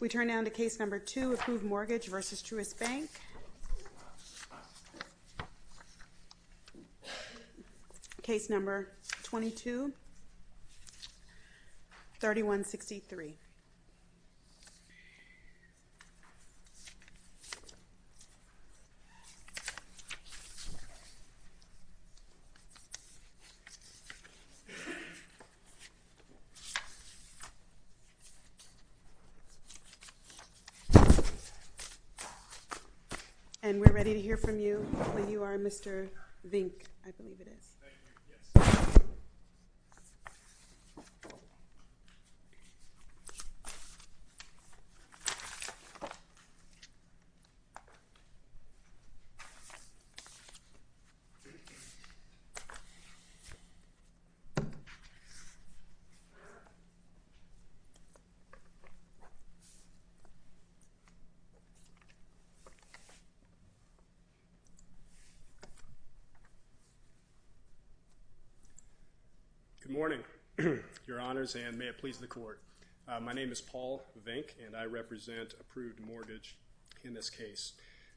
We turn now to case number two, Approved Mortgage v. Truist Bank. Case number 22-3163. And we're ready to hear from you when you are Mr. Vink, I believe it is. Good morning, Your Honors, and may it please the Court. Uh, my name is Paul Vink, and I represent Approved Mortgage in this case.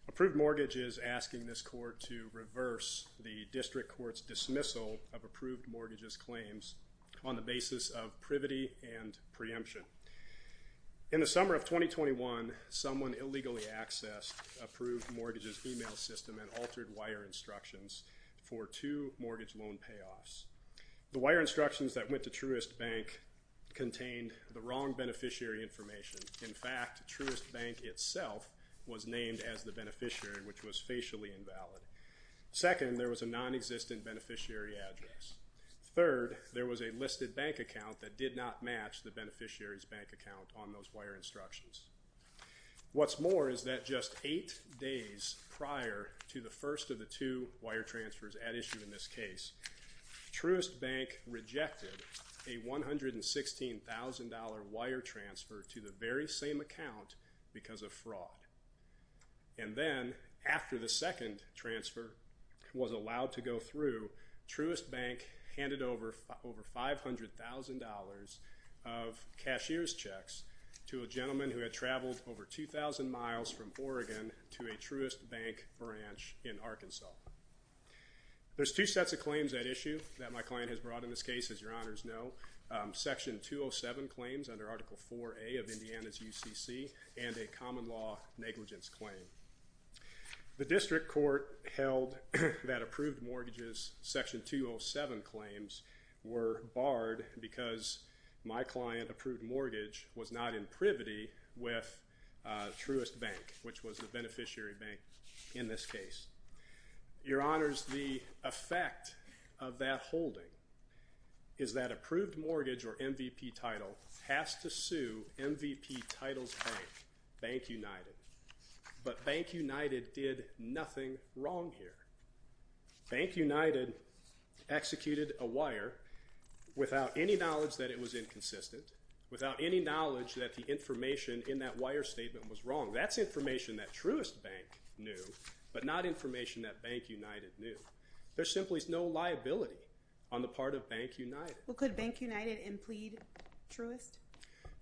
Approved Mortgage is asking this Court to reverse the District Court's dismissal of Approved Mortgage's claims on the basis of privity and preemption. In the summer of 2021, someone illegally accessed Approved Mortgage's email system and altered wire instructions for two mortgage loan payoffs. The wire instructions that went to Truist Bank contained the wrong beneficiary information. In fact, Truist Bank itself was named as the beneficiary, which was facially invalid. Second, there was a non-existent beneficiary address. Third, there was a listed bank account that did not match the beneficiary's bank account on those wire instructions. What's more is that just eight days prior to the first of the two wire transfers at issue in this case, Truist Bank rejected a $116,000 wire transfer to the very same account because of fraud. And then, after the second transfer was allowed to go through, Truist Bank handed over over $500,000 of cashier's checks to a gentleman who had traveled over 2,000 miles from Oregon to a Truist Bank branch in Arkansas. There's two sets of claims at issue that my client has brought in this case, as your honors know. Um, Section 207 claims under Article 4A of Indiana's UCC and a common law negligence claim. The District Court held that Approved Mortgage's Section 207 claims were barred because my client, Approved Mortgage, was not in privity with uh, Truist Bank, which was the beneficiary bank in this case. Your honors, the effect of that holding is that Approved Mortgage, or MVP Title, has to sue MVP Title's bank, Bank United. But Bank United did nothing wrong here. Bank United executed a wire without any knowledge that it was inconsistent, without any knowledge that the information in that wire statement was wrong. That's information that Truist Bank knew, but not information that Bank United knew. There simply is no liability on the part of Bank United. Well, could Bank United implead Truist?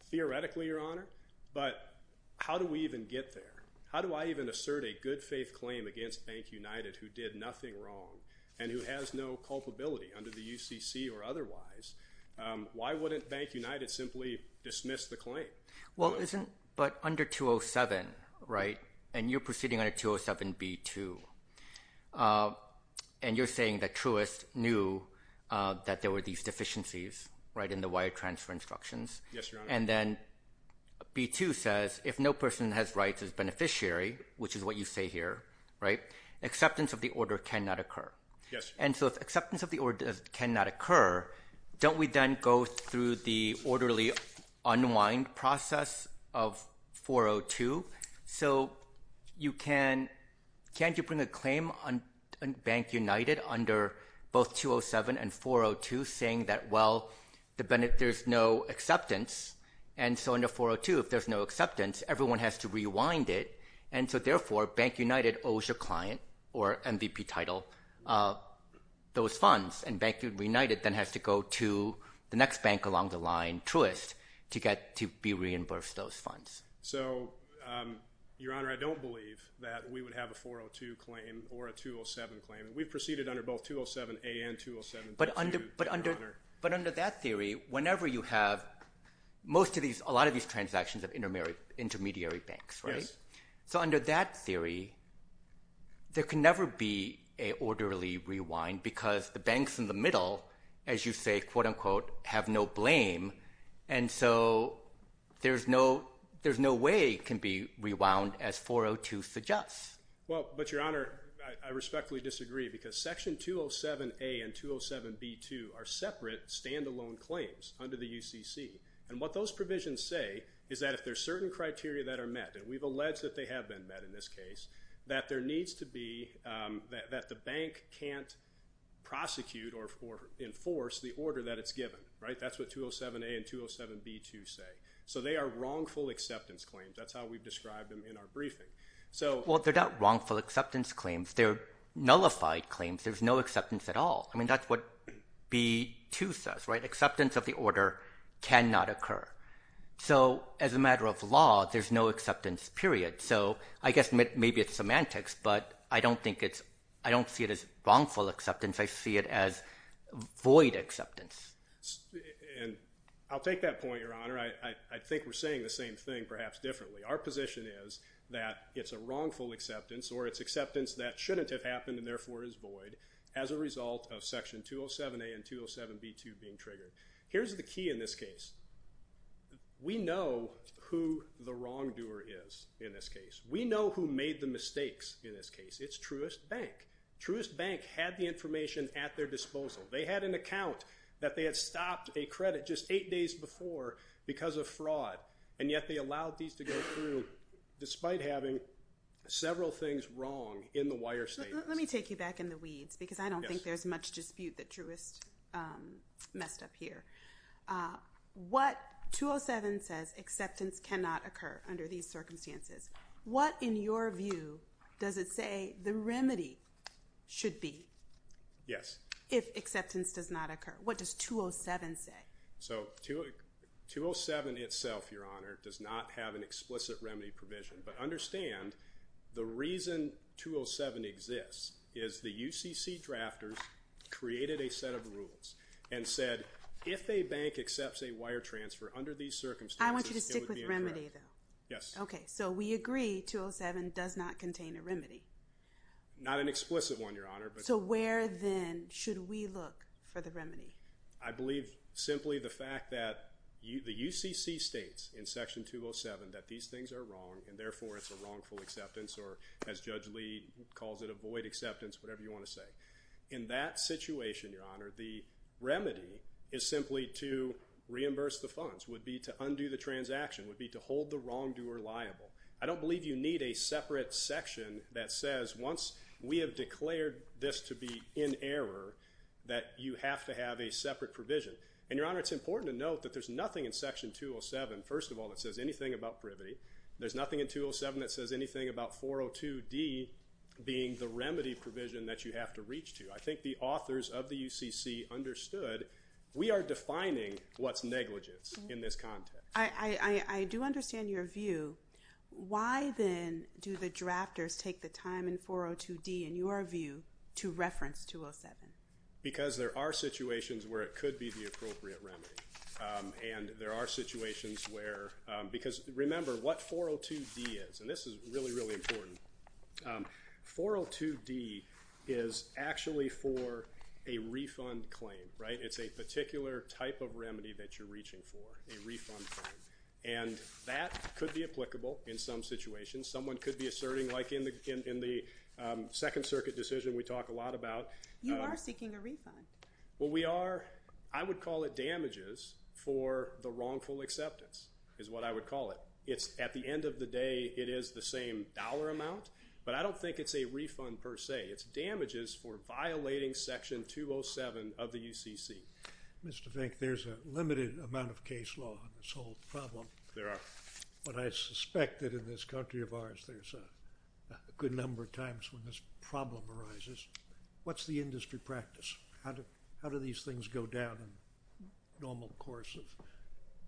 Theoretically, your honor, but how do we even get there? How do I even assert a good faith claim against Bank United who did nothing wrong and who has no culpability under the UCC or otherwise? Um, why wouldn't Bank United simply dismiss the claim? Well, isn't, but under 207, right, and you're proceeding under 207B2, uh, and you're saying that Truist knew uh, that there were these deficiencies, right, in the wire transfer instructions. Yes, your honor. And then B2 says if no person has rights as beneficiary, which is what you say here, right, acceptance of the order cannot occur. Yes. And so if acceptance of the order cannot occur, don't we then go through the orderly unwind process of 402? So you can, can't you bring a claim on Bank United under both 207 and 402 saying that, well, there's no acceptance, and so under 402, if there's no acceptance, everyone has to rewind it, and so therefore, Bank United owes your client or MVP title uh, those funds, and Bank United then has to go to the next bank along the line, Truist, to get to be reimbursed those funds. So, um, Your Honor, I don't believe that we would have a 402 claim or a 207 claim. We've proceeded under both 207A and 207B. But under that theory, whenever you have most of these, a lot of these transactions of intermediary banks, right? Yes. So under that theory, there can never be a orderly rewind because the banks in the middle, as you say, quote unquote, have no blame. And so there's no way it can be rewound as 402 suggests. Well, but Your Honor, I respectfully disagree because Section 207A and 207B2 are separate standalone claims under the UCC. And what those provisions say is that if there's certain criteria that are met, and we've alleged that they have been met in this case, that there needs to be, um, that the bank can't prosecute or enforce the order that it's given, right? That's what 207A and 207B2 say. So they are wrongful acceptance claims. That's how we've described them in our briefing. Well, they're not wrongful acceptance claims. They're nullified claims. There's no acceptance at all. I mean, that's what B2 says, right? Acceptance of the order cannot occur. So as a matter of law, there's no acceptance, period. So I guess maybe it's semantics, but I don't think it's, I don't see it as wrongful acceptance. I see it as void acceptance. And I'll take that point, Your Honor. I think we're saying the same thing, perhaps differently. Our position is that it's a wrongful acceptance or it's acceptance that shouldn't have happened and therefore is void as a result of Section 207A and 207B2 being triggered. Here's the key in this case. We know who the wrongdoer is in this case. We know who made the mistakes in this case. It's Truist Bank. Truist Bank had the information at their disposal. They had an account that they had stopped a credit just eight days before because of fraud, and yet they allowed these to go through despite having several things wrong in the wire statements. Let me take you back in the weeds because I don't think there's much dispute that Truist um, messed up here. Uh, what 207 says acceptance cannot occur under these circumstances. What, in your view, does it say the remedy should be? Yes. If acceptance does not occur. What does 207 say? So 207 itself, Your Honor, does not have an explicit remedy provision. But understand the reason 207 exists is the UCC drafters created a set of rules and said if a bank accepts a wire transfer under these circumstances, I want you to stick with remedy, though. Yes. Okay. So we agree 207 does not contain a remedy. Not an explicit one, Your Honor. So where, then, should we look for the remedy? I believe simply the fact that the UCC states in Section 207 that these things are wrong and therefore it's a wrongful acceptance or, as Judge Lee calls it, a void acceptance, whatever you want to say. In that situation, Your Honor, the remedy is simply to reimburse the funds, would be to undo the transaction, would be to hold the wrongdoer liable. I don't believe you need a separate section that says once we have declared this to be in error that you have to have a separate provision. And, Your Honor, it's important to note that there's nothing in Section 207, first of all, that says anything about privity. There's nothing in 207 that says anything about 402D being the remedy provision that you have to reach to. I think the authors of the UCC understood we are defining what's negligence in this context. I do understand your view. Why, then, do the drafters take the time in 402D, in your view, to reference 207? Because there are situations where it could be the appropriate remedy. Um, and there are situations where, um, because remember what 402D is, and this is really, really important. Um, 402D is actually for a refund claim, right? It's a particular type of remedy that you're reaching for, a refund claim. And that could be applicable in some situations. Someone could be asserting, like in the um, Second Circuit decision we talk a lot about. You um, are seeking a refund. Well, we are, I would call it damages for the wrongful acceptance, is what I would call it. At the end of the day, it is the same dollar amount, but I don't think it's a refund per se. It's damages for violating Section 207 of the UCC. Mr. Fink, there's a limited amount of case law on this whole problem. There are. But I suspect that in this country of ours, there's a good number of times when this problem arises. What's the industry practice? How do these things go down in the normal course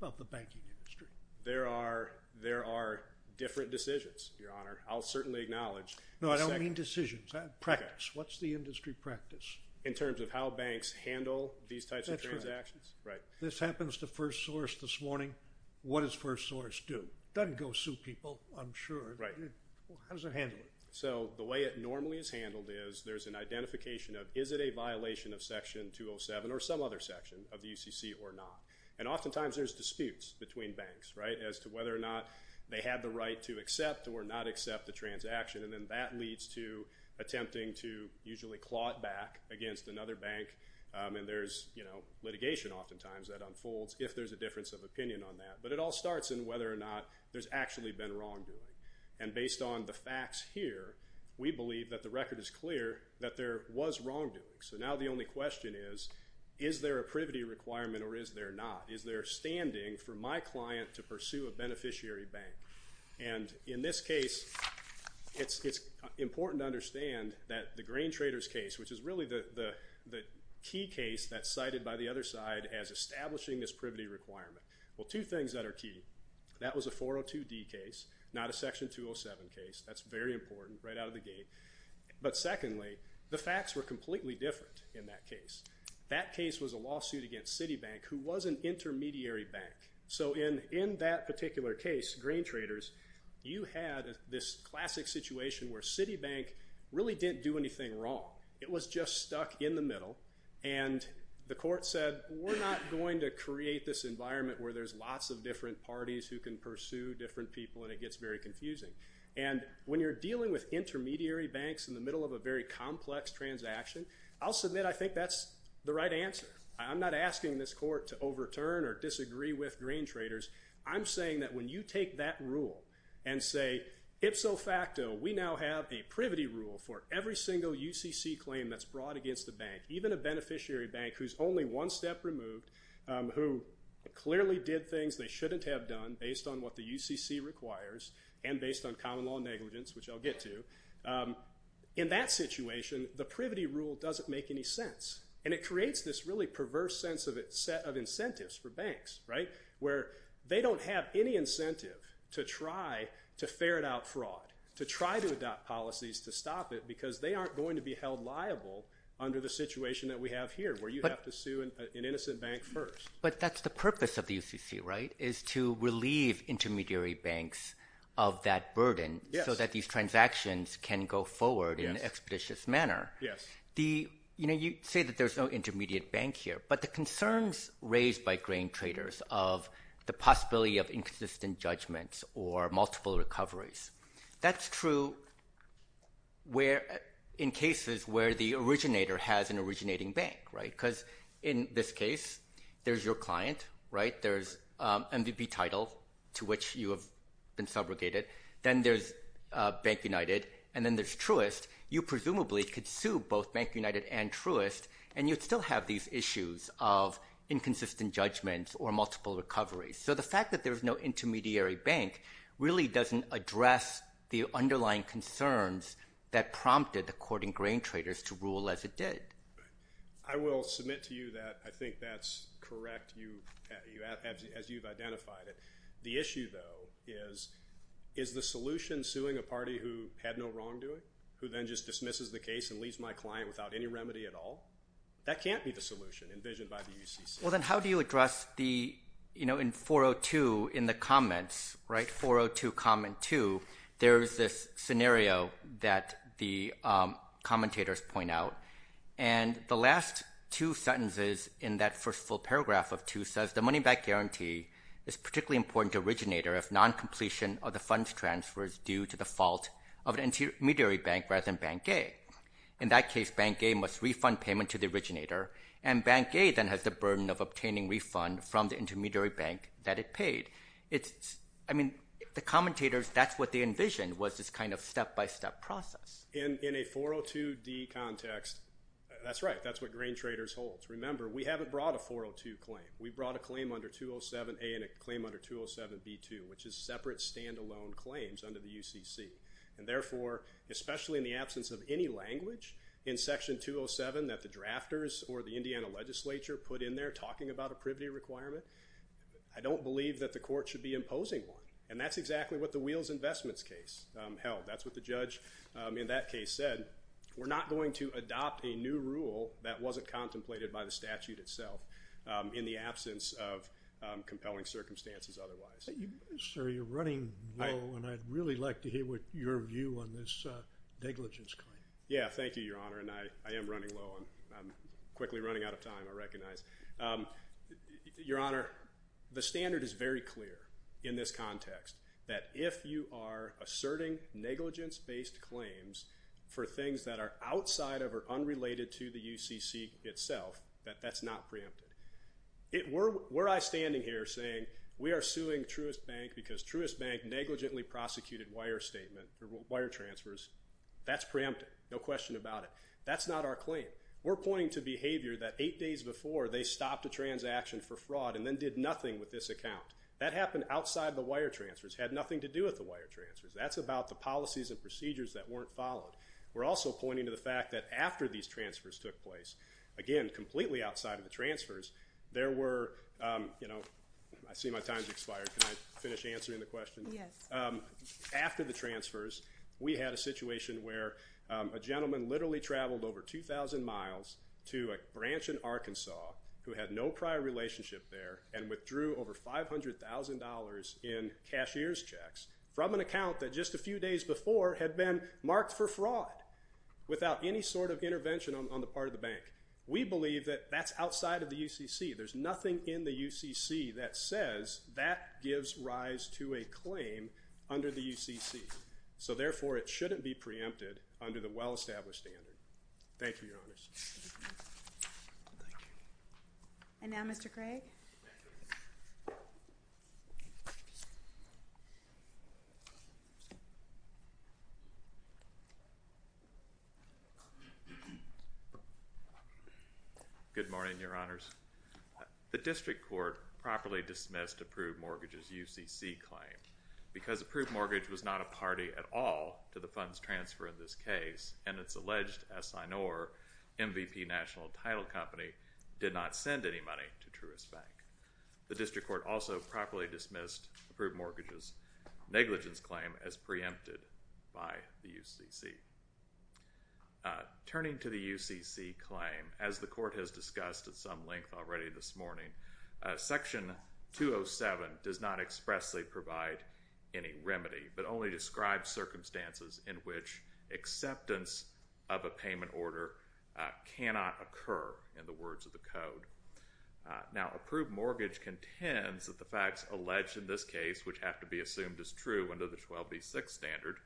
of the banking industry? There are different decisions, Your Honor. I'll certainly acknowledge. No, I don't mean decisions. Uh, practice. What's the industry practice? In terms of how banks handle these types of transactions? Right. This happens to First Source this morning. What does First Source do? It doesn't go sue people, I'm sure. Right. How does it handle it? So the way it normally is handled is there's an identification of is it a violation of Section 207 or some other section of the UCC or not. And oftentimes there's disputes between banks, right, as to whether or not they had the right to accept or not accept the transaction. And then that leads to attempting to usually claw it back against another bank. Um, and there's litigation oftentimes that unfolds if there's a difference of opinion on that. But it all starts in whether or not there's actually been wrongdoing. And based on the facts here, we believe that the record is clear that there was wrongdoing. So now the only question is, is there a privity requirement or is there not? Is there standing for my client to pursue a beneficiary bank? And in this case, it's important to understand that the grain traders case, which is really the key case that's cited by the other side as establishing this privity requirement. Well, two things that are key. That was a 402D case, not a Section 207 case. That's very important right out of the gate. But secondly, the facts were completely different in that case. That case was a lawsuit against Citibank, who was an intermediary bank. So in that particular case, grain traders, you had this classic situation where Citibank really didn't do anything wrong. It was just stuck in the middle. And the court said, we're not going to create this environment where there's lots of different parties who can pursue different people and it gets very confusing. And when you're dealing with intermediary banks in the middle of a very complex transaction, I'll submit I think that's the right answer. I'm not asking this court to overturn or disagree with grain traders. I'm saying that when you take that rule and say, ipso facto, we now have a privity rule for every single UCC claim that's brought against a bank, even a beneficiary bank who's only one step removed, um, who clearly did things they shouldn't have done based on what the UCC requires and based on common law negligence, which I'll get to. Um, in that situation, the privity rule doesn't make any sense. And it creates this really perverse sense of set of incentives for banks, right, where they don't have any incentive to try to ferret out fraud, to try to adopt policies to stop it because they aren't going to be held liable under the situation that we have here, where you have to sue uh, an innocent bank first. But that's the purpose of the UCC, right, is to relieve intermediary banks of that burden so that these transactions can go forward in an expeditious manner. Yes. You know, you say that there's no intermediate bank here, but the concerns raised by grain traders of the possibility of inconsistent judgments or multiple recoveries, that's true in cases where the originator has an originating bank, right, because in this case, there's your client, right, there's um, MVP title to which you have been subrogated, then there's uh, Bank United, and then there's Truist. You presumably could sue both Bank United and Truist, and you'd still have these issues of inconsistent judgments or multiple recoveries. So the fact that there's no intermediary bank really doesn't address the underlying concerns that prompted the court and grain traders to rule as it did. I will submit to you that I think that's correct as you've identified it. The issue, though, is, is the solution suing a party who had no wrongdoing, who then just dismisses the case and leaves my client without any remedy at all? That can't be the solution envisioned by the UCC. Well, then how do you address the, you know, in 402 in the comments, right, 402 comment 2, there's this scenario that the um, commentators point out, and the last two sentences in that first full paragraph of 2 says, the money-back guarantee is particularly important to originator if non-completion of the funds transfer is due to the fault of an intermediary bank rather than Bank A. In that case, Bank A must refund payment to the originator, and Bank A then has the burden of obtaining refund from the intermediary bank that it paid. It's, I mean, the commentators, that's what they envisioned was this kind of step-by-step process. In a 402D context, that's right. That's what grain traders holds. Remember, we haven't brought a 402 claim. We brought a claim under 207A and a claim under 207B2, which is separate stand-alone claims under the UCC. And therefore, especially in the absence of any language in Section 207 that the drafters or the Indiana legislature put in there talking about a privity requirement, I don't believe that the court should be imposing one. And that's exactly what the Wheels Investments case um, held. That's what the judge um, in that case said. We're not going to adopt a new rule that wasn't contemplated by the statute itself um, in the absence of Um, compelling circumstances otherwise. Sir, you're running low, and I'd really like to hear what your view on this uh, negligence claim. Yeah, thank you, Your Honor, and I am running low. I'm quickly running out of time, I recognize. Um, your Honor, the standard is very clear in this context that if you are asserting negligence-based claims for things that are outside of or unrelated to the UCC itself, that that's not preempted. Were I standing here saying we are suing Truist Bank because Truist Bank negligently prosecuted wire statement or wire transfers, that's preempted, no question about it. That's not our claim. We're pointing to behavior that eight days before they stopped a transaction for fraud and then did nothing with this account. That happened outside the wire transfers, had nothing to do with the wire transfers. That's about the policies and procedures that weren't followed. We're also pointing to the fact that after these transfers took place, again, completely outside of the transfers, there were, um, you know, I see my time's expired. Can I finish answering the question? Yes. Um, after the transfers, we had a situation where um, a gentleman literally traveled over 2,000 miles to a branch in Arkansas who had no prior relationship there and withdrew over $500,000 in cashier's checks from an account that just a few days before had been marked for fraud without any sort of intervention on the part of the bank. We believe that that's outside of the UCC. There's nothing in the UCC that says that gives rise to a claim under the UCC. So, therefore, it shouldn't be preempted under the well-established standard. Thank you, Your Honors. And now, Mr. Craig. Good morning, Your Honors. The district court properly dismissed Approved Mortgage's UCC claim. Because Approved Mortgage was not a party at all to the funds transfer in this case and its alleged assignor, MVP National Title Company, did not send any money to Truist Bank. The district court also properly dismissed Approved Mortgage's negligence claim as preempted by the UCC. Uh, turning to the UCC claim, as the court has discussed at some length already this morning, uh, Section 207 does not expressly provide any remedy but only describes circumstances in which acceptance of a payment order uh, cannot occur, in the words of the code. Now, Approved Mortgage contends that the facts alleged in this case, which have to be assumed as true under the 12b6 standard,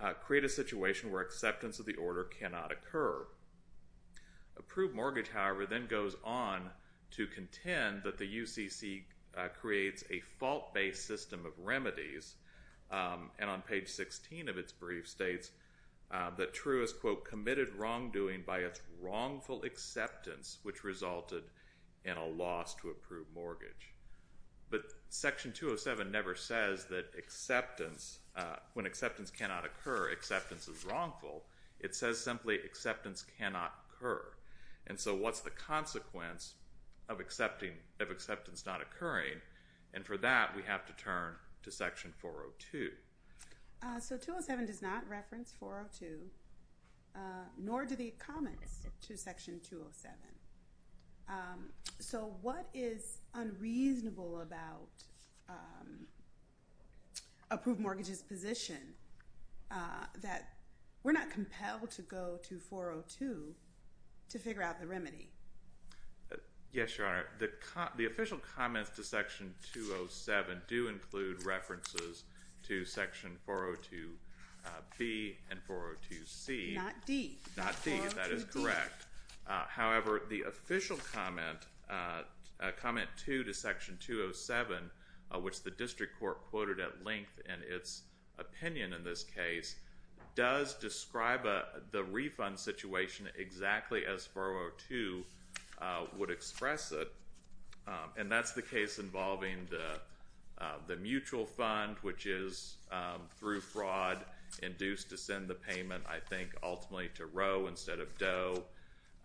Uh, create a situation where acceptance of the order cannot occur. Approved Mortgage, however, then goes on to contend that the UCC uh, creates a fault-based system of remedies, um, and on page 16 of its brief states uh, that Truist, quote, committed wrongdoing by its wrongful acceptance, which resulted in a loss to Approved Mortgage. But Section 207 never says that acceptance, uh, when acceptance cannot occur, acceptance is wrongful. It says simply acceptance cannot occur. And so what's the consequence of acceptance not occurring? And for that, we have to turn to Section 402. Uh, so 207 does not reference 402, uh, nor do the comments to Section 207. Um, so what is unreasonable about um, Approved Mortgage's position uh, that we're not compelled to go to 402 to figure out the remedy? Uh, yes, Your Honor. The official comments to Section 207 do include references to Section 402B uh, and 402C. Not D. Not D. That is correct. Uh, however, the official comment, uh, uh, comment 2 to Section 207, which the district court quoted at length in its opinion in this case, does describe the refund situation exactly as 402 would express it. Um, and that's the case involving the mutual fund, which is, um, through fraud, induced to send the payment, I think, ultimately to Roe instead of Doe.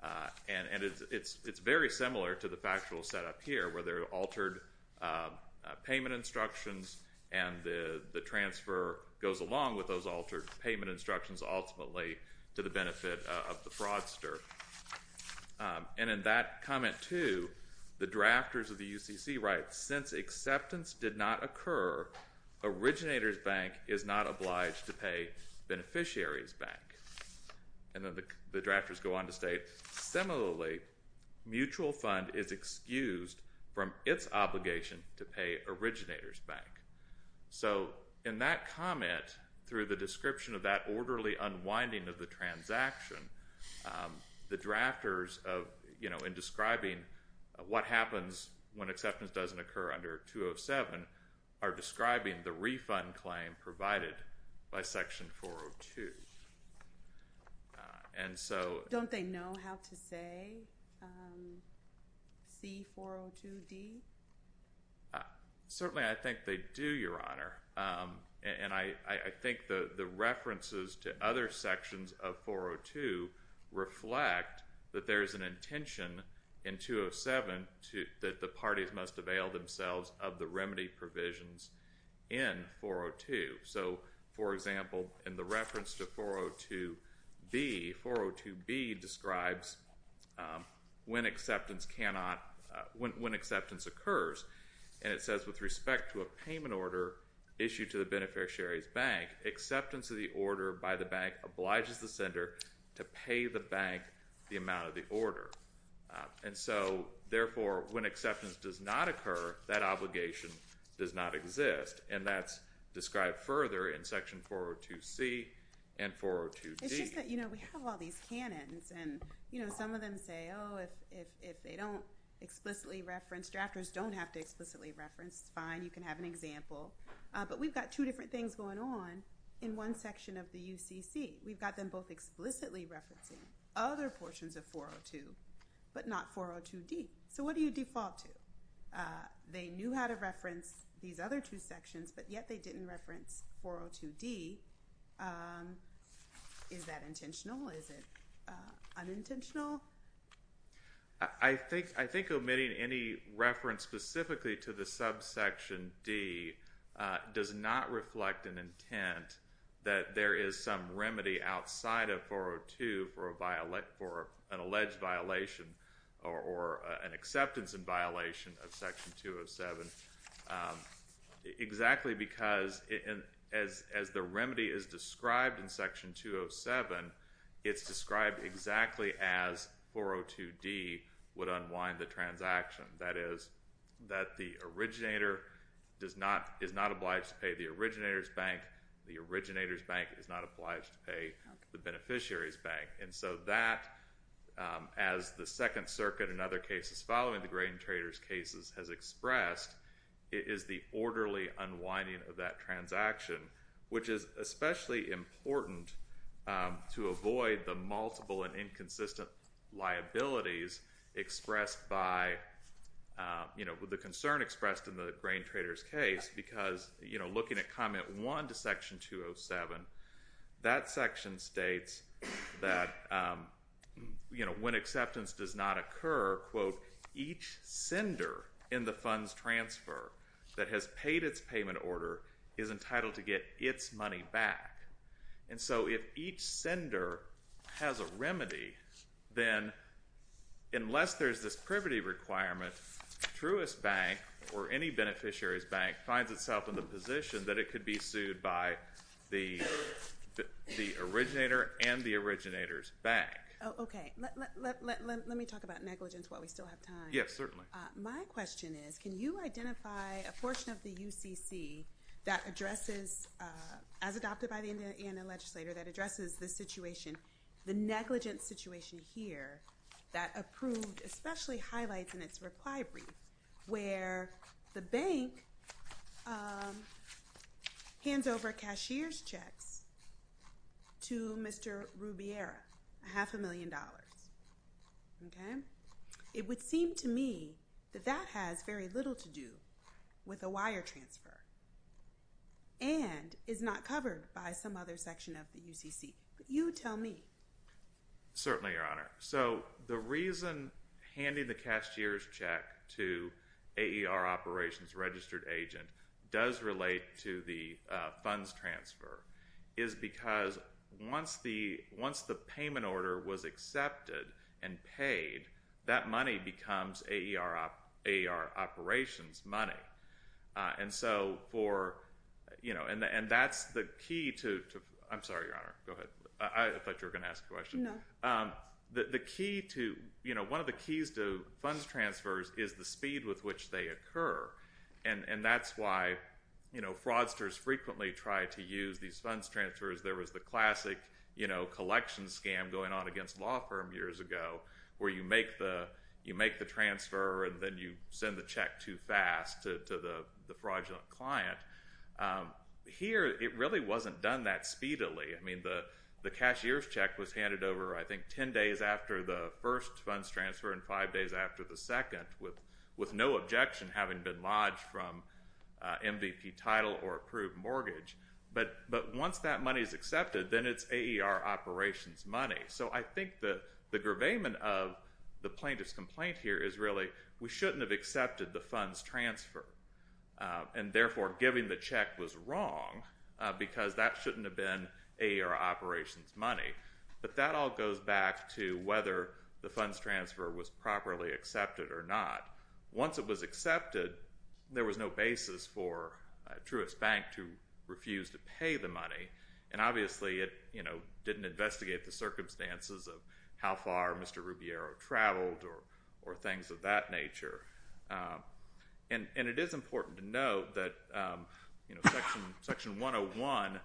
Uh, and it's very similar to the factual setup here, where there are altered uh, uh, payment instructions, and the transfer goes along with those altered payment instructions ultimately to the benefit of the fraudster. Um, and in that comment, too, the drafters of the UCC write, since acceptance did not occur, originator's bank is not obliged to pay beneficiary's bank. And then the drafters go on to state, similarly, mutual fund is excused from its obligation to pay originator's bank. So in that comment, through the description of that orderly unwinding of the transaction, um, the drafters of, you know, in describing uh, what happens when acceptance doesn't occur under 207 are describing the refund claim provided by Section 402. Don't they know how to say um, C402D? Uh, certainly, I think they do, Your Honor. Um, and I think the references to other sections of 402 reflect that there's an intention in 207 that the parties must avail themselves of the remedy provisions in 402. So, for example, in the reference to 402B, 402B describes um, uh, when acceptance occurs. And it says, with respect to a payment order issued to the beneficiary's bank, acceptance of the order by the bank obliges the sender to pay the bank the amount of the order. Uh, and so, therefore, when acceptance does not occur, that obligation does not exist. And that's described further in Section 402C and 402D. It's just that, you know, we have all these canons, and, you know, some of them say, oh, if they don't explicitly reference, drafters don't have to explicitly reference, it's fine, you can have an example. Uh, but we've got two different things going on in one section of the UCC. We've got them both explicitly referencing other portions of 402, but not 402D. So what do you default to? Uh, they knew how to reference these other two sections, but yet they didn't reference 402D. Is that intentional? Is it uh, unintentional? I think omitting any reference specifically to the subsection D uh, does not reflect an intent that there is some remedy outside of 402 for an alleged violation or uh, an acceptance in violation of Section 207. Um, exactly because, as the remedy is described in Section 207, it's described exactly as 402D would unwind the transaction. That is, that the originator is not obliged to pay the originator's bank, the originator's bank is not obliged to pay the beneficiary's bank. And so that, um, as the Second Circuit and other cases following the grain traders' cases has expressed, is the orderly unwinding of that transaction, which is especially important um, to avoid the multiple and inconsistent liabilities expressed by, um, you know, the concern expressed in the grain traders' case because, you know, looking at Comment 1 to Section 207, that section states that, um, you know, when acceptance does not occur, quote, each sender in the funds transfer that has paid its payment order is entitled to get its money back. And so if each sender has a remedy, then unless there's this privity requirement, Truist Bank or any beneficiary's bank finds itself in the position that it could be sued by the originator and the originator's bank. Oh, okay. Let me talk about negligence while we still have time. Yes, certainly. Uh, my question is, can you identify a portion of the UCC that addresses, uh, as adopted by the Indiana legislator, that addresses the situation, the negligence situation here that approved, especially highlights in its reply brief, where the bank um, hands over cashier's checks to Mr. Rubiera, a half a million dollars. Okay? It would seem to me that that has very little to do with a wire transfer and is not covered by some other section of the UCC. But you tell me. Certainly, Your Honor. So the reason handing the cashier's check to AER operations registered agent does relate to the uh, funds transfer is because once the payment order was accepted and paid, that money becomes AER operations money. Uh, and so for, you know, and that's the key to, I'm sorry, Your Honor, go ahead. I thought you were going to ask a question. No. Um, the key to, you know, one of the keys to funds transfers is the speed with which they occur. And that's why, you know, fraudsters frequently try to use these funds transfers. There was the classic, you know, collection scam going on against law firm years ago where you make the transfer and then you send the check too fast to the fraudulent client. Um, here, it really wasn't done that speedily. I mean, the cashier's check was handed over, I think, 10 days after the first funds transfer and five days after the second with no objection having been lodged from Uh, MVP title or approved mortgage. But once that money is accepted, then it's AER operations money. So I think the gravamen of the plaintiff's complaint here is really we shouldn't have accepted the funds transfer. Uh, and therefore, giving the check was wrong uh, because that shouldn't have been AER operations money. But that all goes back to whether the funds transfer was properly accepted or not. Once it was accepted, there was no basis for uh, Truist Bank to refuse to pay the money. And obviously, it, you know, didn't investigate the circumstances of how far Mr. Rubiero traveled or things of that nature. Um, and it is important to note that, um, you know, Section 101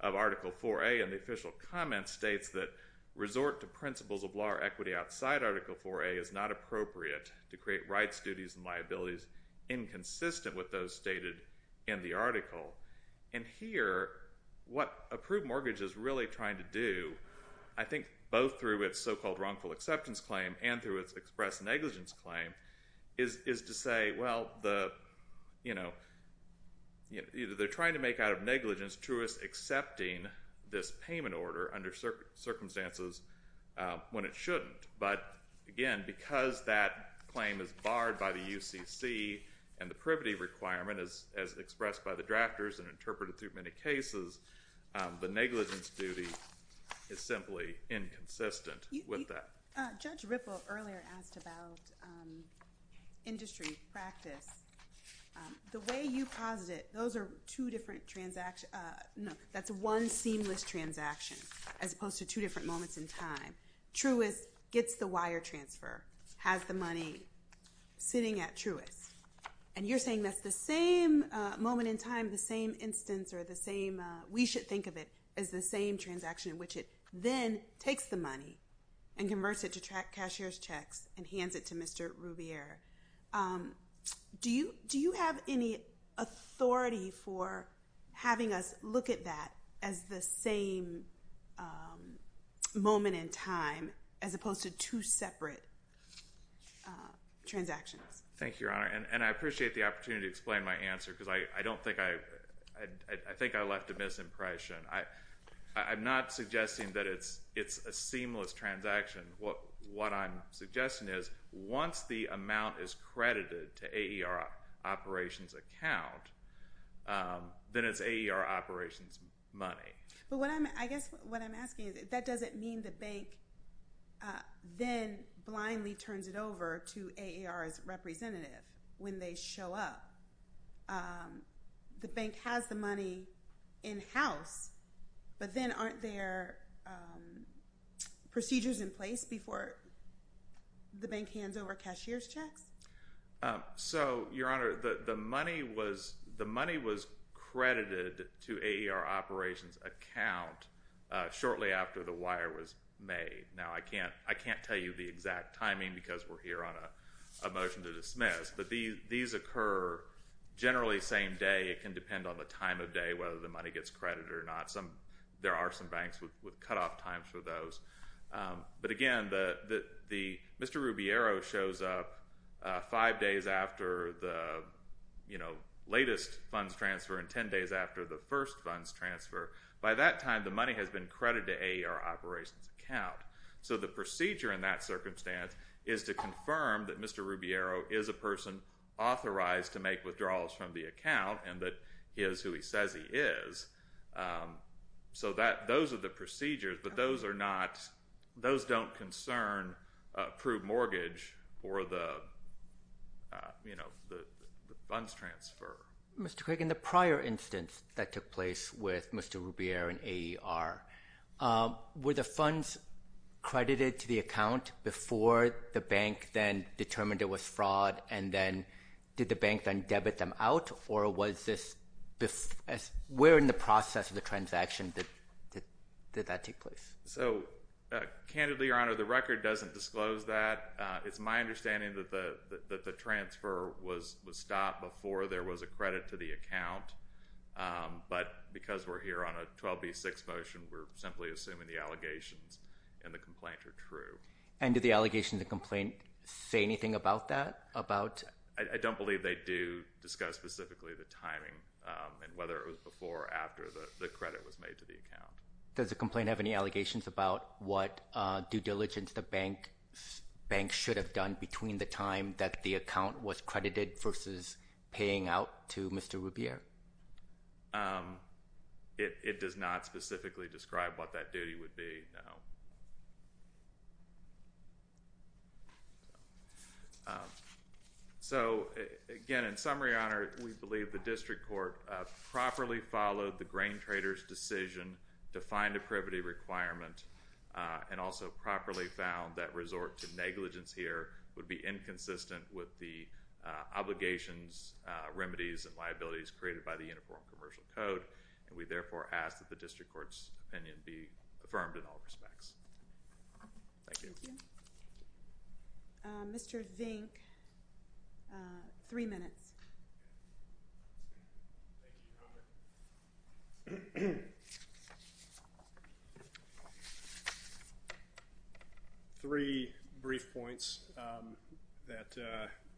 of Article 4A in the official comment states that resort to principles of law or equity outside Article 4A is not appropriate to create rights, duties, and liabilities inconsistent with those stated in the article. And here, what approved mortgage is really trying to do, I think both through its so-called wrongful acceptance claim and through its express negligence claim, is to say, well, they're trying to make out of negligence Truist accepting this payment order under circumstances uh, when it shouldn't. But again, because that claim is barred by the UCC and the privity requirement as expressed by the drafters and interpreted through many cases, um, the negligence duty is simply inconsistent with that. Uh, Judge Ripple earlier asked about um, industry practice. Um, the way you posit it, those are two different transactions. Uh, no, that's one seamless transaction as opposed to two different moments in time. Truist gets the wire transfer, has the money sitting at Truist. And you're saying that's the same uh, moment in time, the same instance, or the same, uh, we should think of it as the same transaction in which it then takes the money and converts it to cashier's checks and hands it to Mr. Rubiera. Um, do you have any authority for having us look at that as the same um, moment in time as opposed to two separate transactions? Thank you, Your Honor. And I appreciate the opportunity to explain my answer because I don't think I, I think I left a misimpression. I'm not suggesting that it's a seamless transaction. What I'm suggesting is once the amount is credited to AER operations account, um, then it's AER operations money. But what I'm, I guess what I'm asking is that doesn't mean the bank uh, then blindly turns it over to AER's representative when they show up. Um, the bank has the money in-house, but then aren't there um, procedures in place before the bank hands over cashier's checks? Um, so, Your Honor, the money was, the money was credited to AER operations account uh, shortly after the wire was Now, I can't, tell you the exact timing because we're here on a motion to dismiss, but these occur generally same day. It can depend on the time of day whether the money gets credited or not. There are some banks with cutoff times for those. Um, but again, Mr. Rubiero shows up uh, five days after the, latest funds transfer and 10 days after the first funds transfer. By that time, the money has been credited to AER operations account. So the procedure in that circumstance is to confirm that Mr. Rubiero is a person authorized to make withdrawals from the account and that he is who he says he is. Um, so those are the procedures, but those are not, those don't concern uh, approved mortgage or the uh, you know, the funds transfer. Mr. Craig, in the prior instance that took place with Mr. Rubiero and AER, Uh, were the funds credited to the account before the bank then determined it was fraud and then did the bank then debit them out or was this, where in the process of the transaction did that take place? So uh, candidly, Your Honor, the record doesn't disclose that. Uh, it's my understanding that the transfer was stopped before there was a credit to the account, Um, but because we're here on a 12B6 motion, we're simply assuming the allegations in the complaint are true. And did the allegations in the complaint say anything about that? I don't believe they do discuss specifically the timing um, and whether it was before or after the credit was made to the account. Does the complaint have any allegations about what uh, due diligence the bank should have done between the time that the account was credited versus paying out to Mr. Rubiero? Um, it does not specifically describe what that duty would be, no. So um, again, in summary, Your Honor, we believe the district court uh, properly followed the grain trader's decision to find a privity requirement uh, and also properly found that resort to negligence here would be inconsistent with the Uh, obligations, uh, remedies, and liabilities created by the Uniform Commercial Code, and we therefore ask that the district court's opinion be affirmed in all respects. Thank you. Uh, Mr. Vink, three minutes. Thank you, Your Honor. Three brief points um, that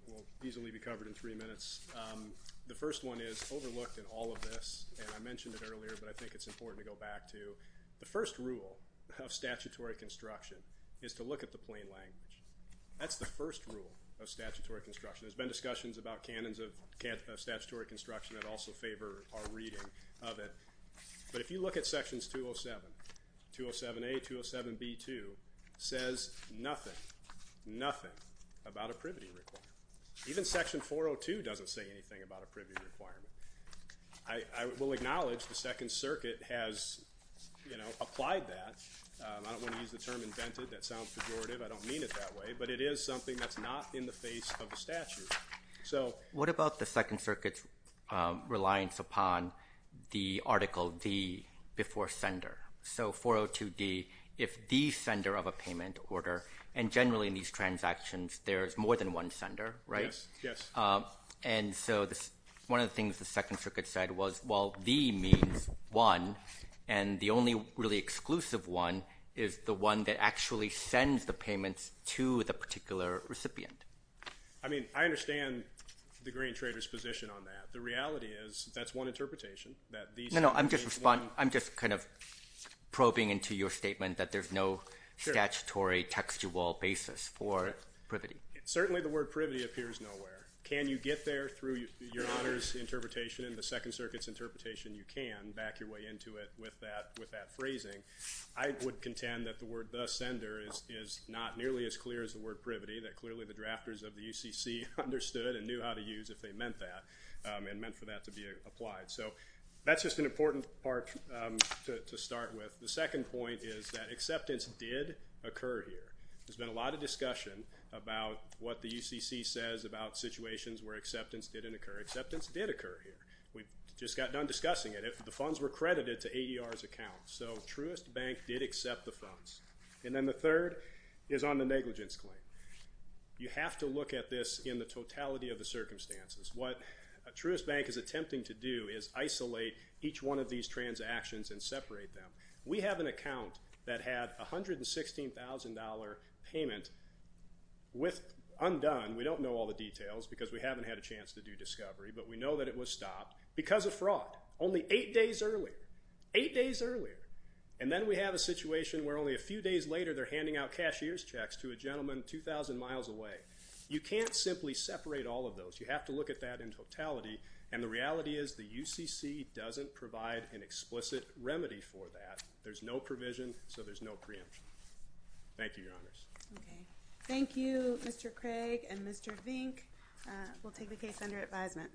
will easily be covered in three minutes. Um, the first one is overlooked in all of this, and I mentioned it earlier, but I think it's important to go back to the first rule of statutory construction is to look at the plain language. That's the first rule of statutory construction. There's been discussions about canons of statutory construction that also favor our reading of it, but if you look at sections 207, 207A, 207B2, says nothing, nothing about a privity requirement. Even section 402 doesn't say anything about a privity requirement. I will acknowledge the Second Circuit has applied that. Um, I don't want to use the term invented. That sounds pejorative. I don't mean it that way, but it is something that's not in the face of the statute. So what about the Second Circuit's um, reliance upon the article D before sender? So 402D, if the sender of a payment order, and generally in these transactions there's more than one sender, right? Yes, yes. Uh, and so one of the things the Second Circuit said was, well, the means one, and the only really exclusive one is the one that actually sends the payments to the particular recipient. I mean, I understand the grain trader's position on that. The reality is that's one interpretation. That these. No, no, I'm just kind of probing into your statement that there's no statutory textual basis for privity. Certainly the word privity appears nowhere. Can you get there through your Honor's interpretation and the Second Circuit's interpretation? You can back your way into it with that with that phrasing. I would contend that the word the sender is not nearly as clear as the word privity, that clearly the drafters of the UCC understood and knew how to use if they meant that um, and meant for that to be applied. So that's just an important part um, to start with. The second point is that acceptance did occur here. There's been a lot of discussion about what the UCC says about situations where acceptance didn't occur. Acceptance did occur here. We just got done discussing it. The funds were credited to AER's account. So Truist Bank did accept the funds. And then the third is on the negligence claim. You have to look at this in the totality of the circumstances. What Truist Bank is attempting to do is isolate each one of these transactions and separate them. We have an account that had a $116,000 payment with undone. We don't know all the details because we haven't had a chance to do discovery, but we know that it was stopped because of fraud only eight days earlier. Eight days earlier. And then we have a situation where only a few days later they're handing out cashier's checks to a gentleman 2,000 miles away. You can't simply separate all of those. You have to look at that in totality, and the reality is the UCC doesn't provide an explicit remedy for that. There's no provision, so there's no preemption. Thank you, Your Honors. Okay. Thank you, Mr. Craig and Mr. Vink. Uh, we'll take the case under advisement.